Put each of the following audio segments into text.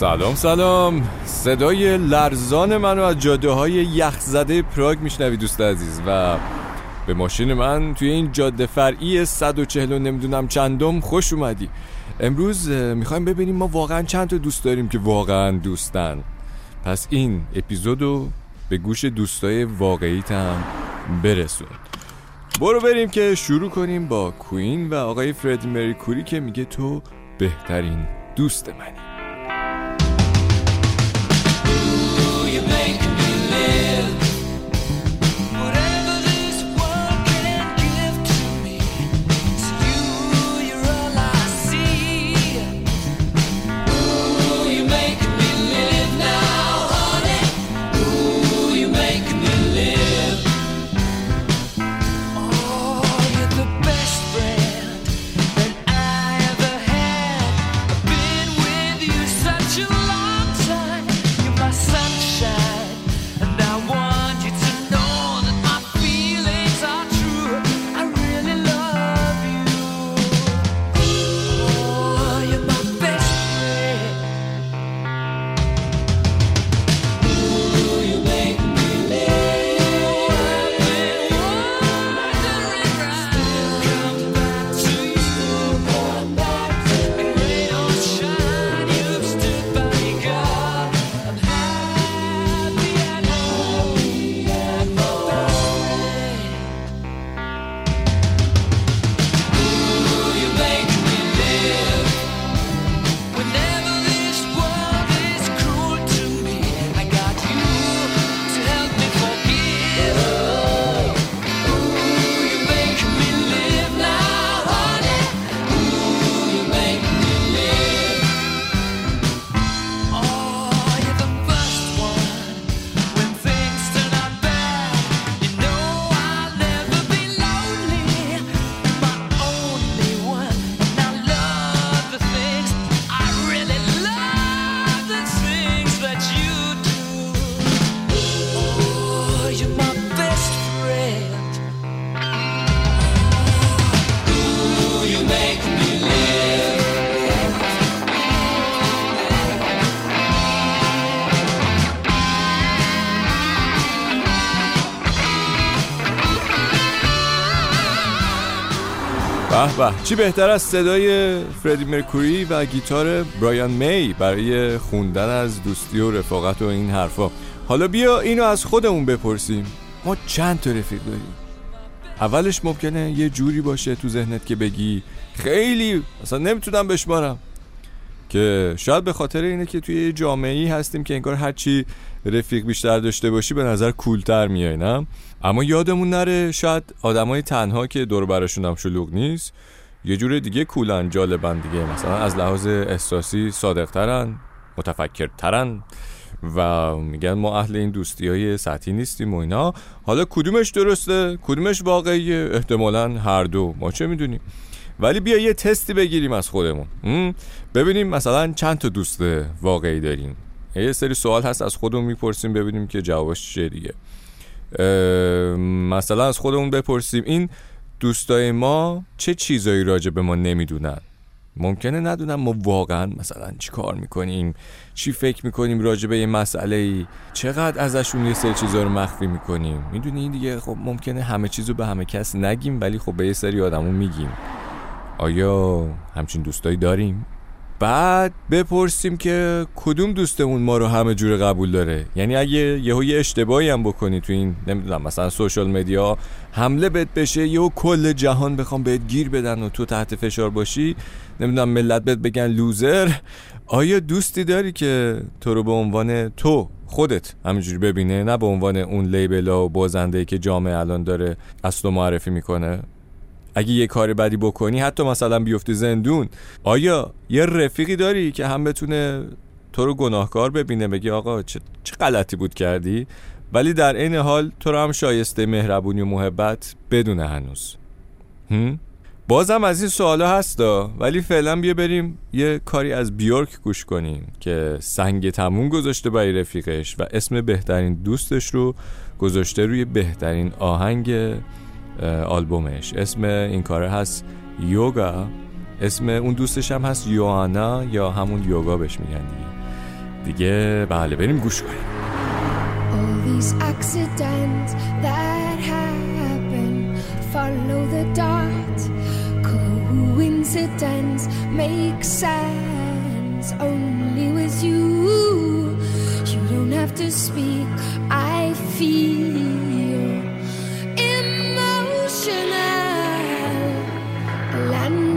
سلام سلام. صدای لرزان منو از جاده های یخزده پراگ میشنوی دوست عزیز و به ماشین من توی این جاده فرعی 140 نمی‌دونم چندم خوش اومدی. امروز می‌خوایم ببینیم ما واقعا چند تا دوست داریم که واقعا دوستن. پس این اپیزودو به گوش دوستای واقعیت هم برسون. برو بریم که شروع کنیم با کوین و آقای فردی مری کوری که میگه تو بهترین دوست منی. به چی بهتر از صدای فردی مرکوری و گیتار برایان می برای خوندن از دوستی و رفاقت و این حرفا؟ حالا بیا اینو از خودمون بپرسیم. ما چند تا رفیق داریم؟ اولش ممکنه یه جوری باشه تو ذهنت که بگی خیلی اصلا نمی‌تونم بشمارم. که شاید به خاطر اینه که توی جامعه ای هستیم که انگار هرچی رفیق بیشتر داشته باشی به نظر کولتر میای نه؟ اما یادمون نره شاید آدمای تنها که دور براشون هم شلوغ نیست یه جور دیگه کولن جالبن دیگه. مثلا از لحاظ احساسی صادقترن متفکرترن و میگن ما اهل این دوستی های سطحی نیستیم و اینا. حالا کدومش درسته؟ کدومش واقعیه؟ احتمالا هر دو. ما چه می‌دونیم؟ ولی بیا یه تستی بگیریم از خودمون. ببینیم مثلا چند تا دوست واقعی داریم. یه سری سوال هست از خودمون می‌پرسیم ببینیم که جوابش چیه دیگه. مثلا از خودمون بپرسیم این دوستای ما چه چیزایی راجع به ما نمی‌دونن؟ ممکنه ندونم ما واقعا مثلا چی کار می‌کنیم چی فکر می‌کنیم راجع به یه مسئله ای چقدر ازشون یه سری چیزا رو مخفی می‌کنیم. می‌دونی این دیگه خب ممکنه همه چیزو به همه کس نگیم ولی خب به یه سری آدمون میگیم. آیا همچین دوستایی داریم؟ بعد بپرسیم که کدوم دوستمون ما رو همه جور قبول داره. یعنی اگه یهو یه اشتباهی هم بکنی تو این نمی‌دونم مثلا سوشال مدیا حمله بهت بشه یهو کل جهان بخوام بهت گیر بدن و تو تحت فشار باشی نمی‌دونم ملت بهت بگن لوزر. آیا دوستی داری که تو رو به عنوان تو خودت همینجوری ببینه؟ نه به عنوان اون لیبل و بازنده که جامعه الان داره اصل معرفی می‌کنه. اگه یه کار بدی بکنی حتی مثلا بیفتی زندون آیا یه رفیقی داری که هم بتونه تو رو گناهکار ببینه بگی آقا چه, چه غلطی بود کردی ولی در این حال تو رو هم شایسته مهربونی و محبت بدونه هنوز هم؟ بازم از این سوالا هستا ولی فعلا بیا بریم یه کاری از بیورک گوش کنیم که سنگ تموم گذاشته برای رفیقش و اسم بهترین دوستش رو گذاشته روی بهترین آهنگ آلبومش اسم این کاره هست یوگا اسم اون دوستش هم هست یوانا یا همون یوگا بهش میگن دیگه دیگه بله بریم گوش کنیم All these accidents that happen follow the dot. Coincidence makes sense only with you. You don't have to speak. I feel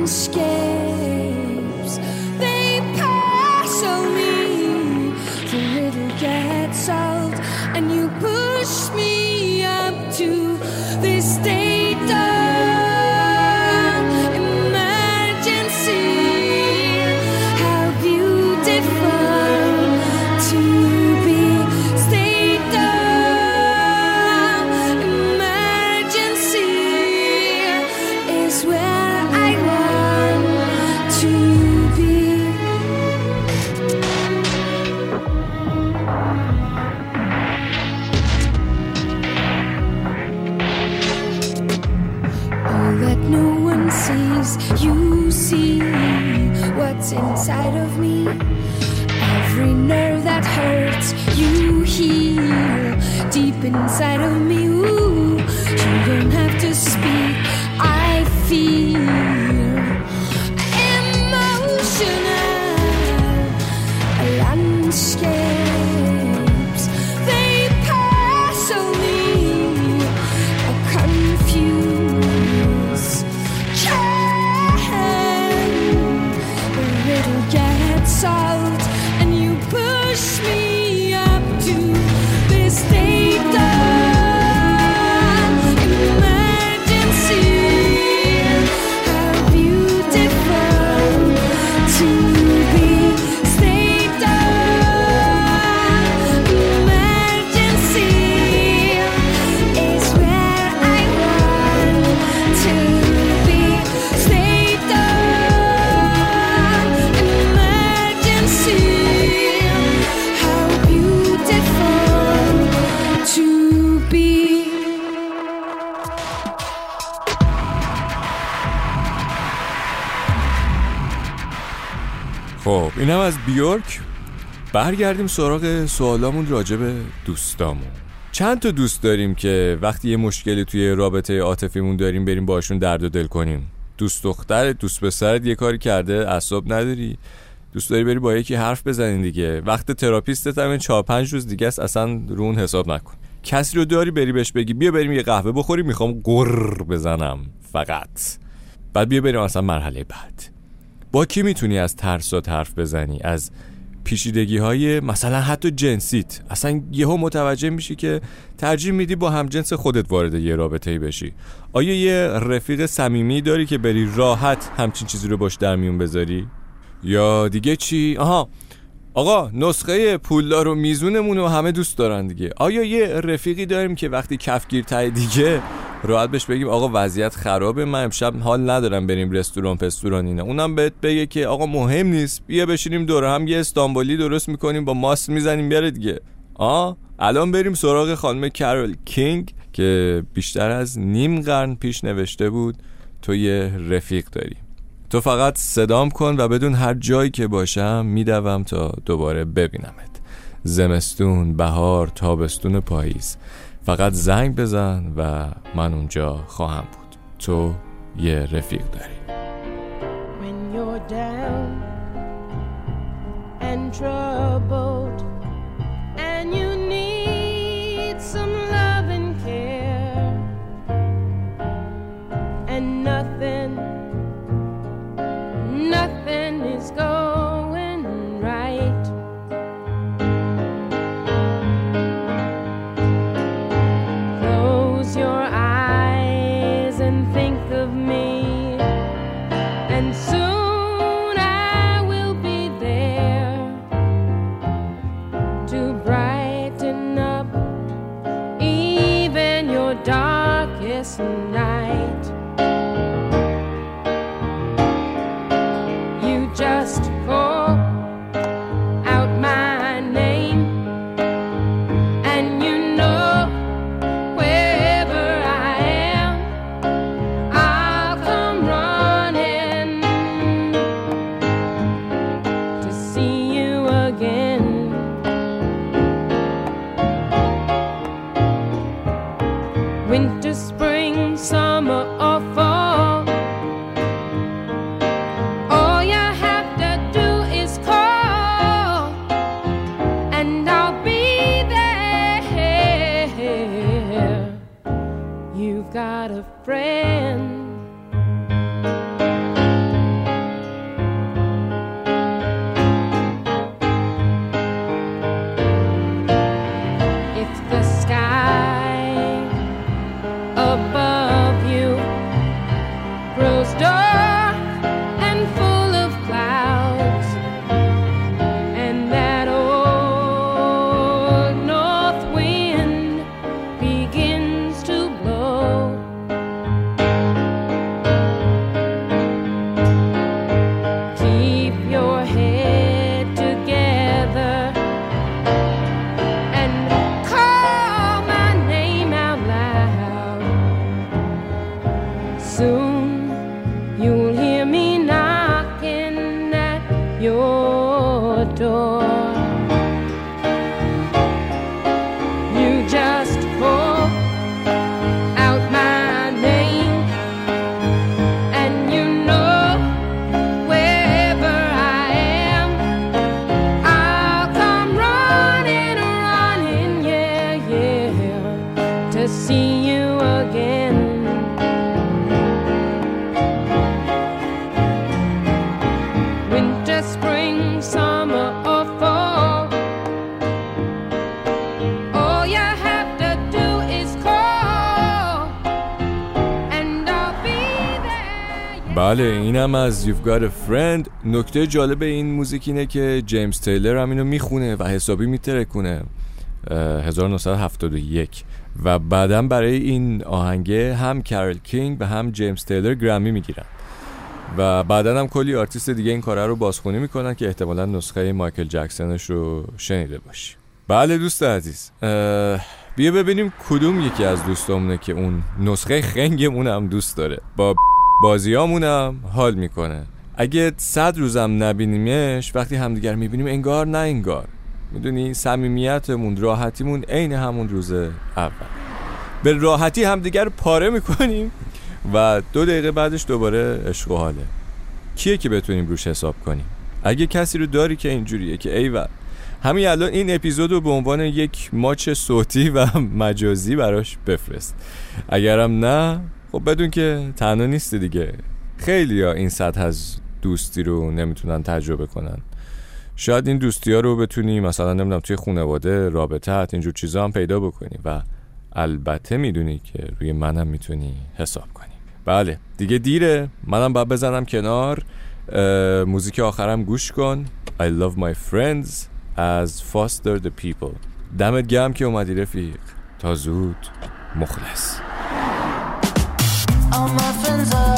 landscapes. They pass me. The riddle gets solved, and you push me up to this state of emergency. How beautiful to be state of emergency is where خب اینم از بیورک. برگردیم سراغ سوالامون راجع به دوستامون. چند تا دوست داریم که وقتی یه مشکلی توی رابطه عاطفیمون داریم بریم باشون درد و دل کنیم. دوست دخترت دوست پسرت یه کاری کرده اعصاب نداری. دوست داری بری با یکی حرف بزنین دیگه. وقت تراپیستت هم چهار پنج روز دیگه است اصلا رو اون حساب نکن. کسی رو داری بری بهش بگی بیا بریم یه قهوه بخوریم می‌خوام گر بزنم فقط. بعد بیا بریم اصلا مرحله بعد. با کی می‌تونی از ترسات حرف بزنی؟ از پیشیدگی های مثلا حتی جنسیت. اصلا یهو متوجه میشی که ترجیح میدی با هم جنس خودت وارد یه رابطه ای بشی. آیا یه رفیق صمیمی داری که بری راحت همچین چیزی رو باش در میون بذاری؟ یا دیگه چی؟ آها آقا نسخه پولدار و میزونمون رو همه دوست دارن دیگه. آیا یه رفیقی داریم که وقتی کفگیر تای دیگه راحت بهش بگیم آقا وضعیت خرابه من امشب حال ندارم بریم رستوران پستوران اینا. اونم بهت بگه که آقا مهم نیست بیا بشینیم دور هم یه استانبولی درست می‌کنیم با ماست می‌زنیم بیاره دیگه. آ؟ الان بریم سراغ خانم کارول کینگ که بیشتر از نیم قرن پیش نوشته بود تو یه رفیق داری. تو فقط صدام کن و بدون هر جایی که باشم میدوم تا دوباره ببینمت. زمستون، بهار، تابستون، پاییز. فقط زنگ بزن و من اونجا خواهم بود. تو یه رفیق داری. When you're down and troubled اینم از You've Got a Friend نکته جالب این موزیک اینه که جیمز تیلر هم اینو می‌خونه و حسابی میترکونه. اه، 1971 و بعدا برای این آهنگه هم کارول کینگ و هم جیمز تیلر گرمی می‌گیرن. و بعدا هم کلی آرتیست دیگه این کاره رو بازخونی می‌کنن که احتمالا نسخه مایکل جکسونش رو شنیده باشی. بله دوست عزیز. بیا ببینیم کدوم یکی از دوستامونه که اون نسخه خنگمون هم دوست داره. با بازیامونم حال می‌کنه. اگه صد روزم نبینیمش وقتی همدیگر می‌بینیم انگار نه انگار. می‌دونی؟ صمیمیتمون راحتیمون عین همون روز اول. به راحتی همدیگر پاره می‌کنیم و دو دقیقه بعدش دوباره عشق و حاله. کیه که بتونیم روش حساب کنیم؟ اگه کسی رو داری که اینجوریه که ایول همین الان این اپیزود رو به عنوان یک ماچ صوتی و مجازی براش بفرست. اگرم نه خب بدون که تنها نیستی دیگه. خیلی ها این سطح از دوستی رو نمی‌تونن تجربه کنن. شاید این دوستی ها رو بتونی مثلا نمی‌دونم توی خانواده رابطت اینجور چیزا هم پیدا بکنی و البته می‌دونی که روی منم می‌تونی حساب کنی. بله دیگه دیره. منم باید بزنم کنار. موزیک آخرم گوش کن. I love my friends از Foster the People. دمت گرم که اومدی رفیق. تا زود. مخلص. All my friends are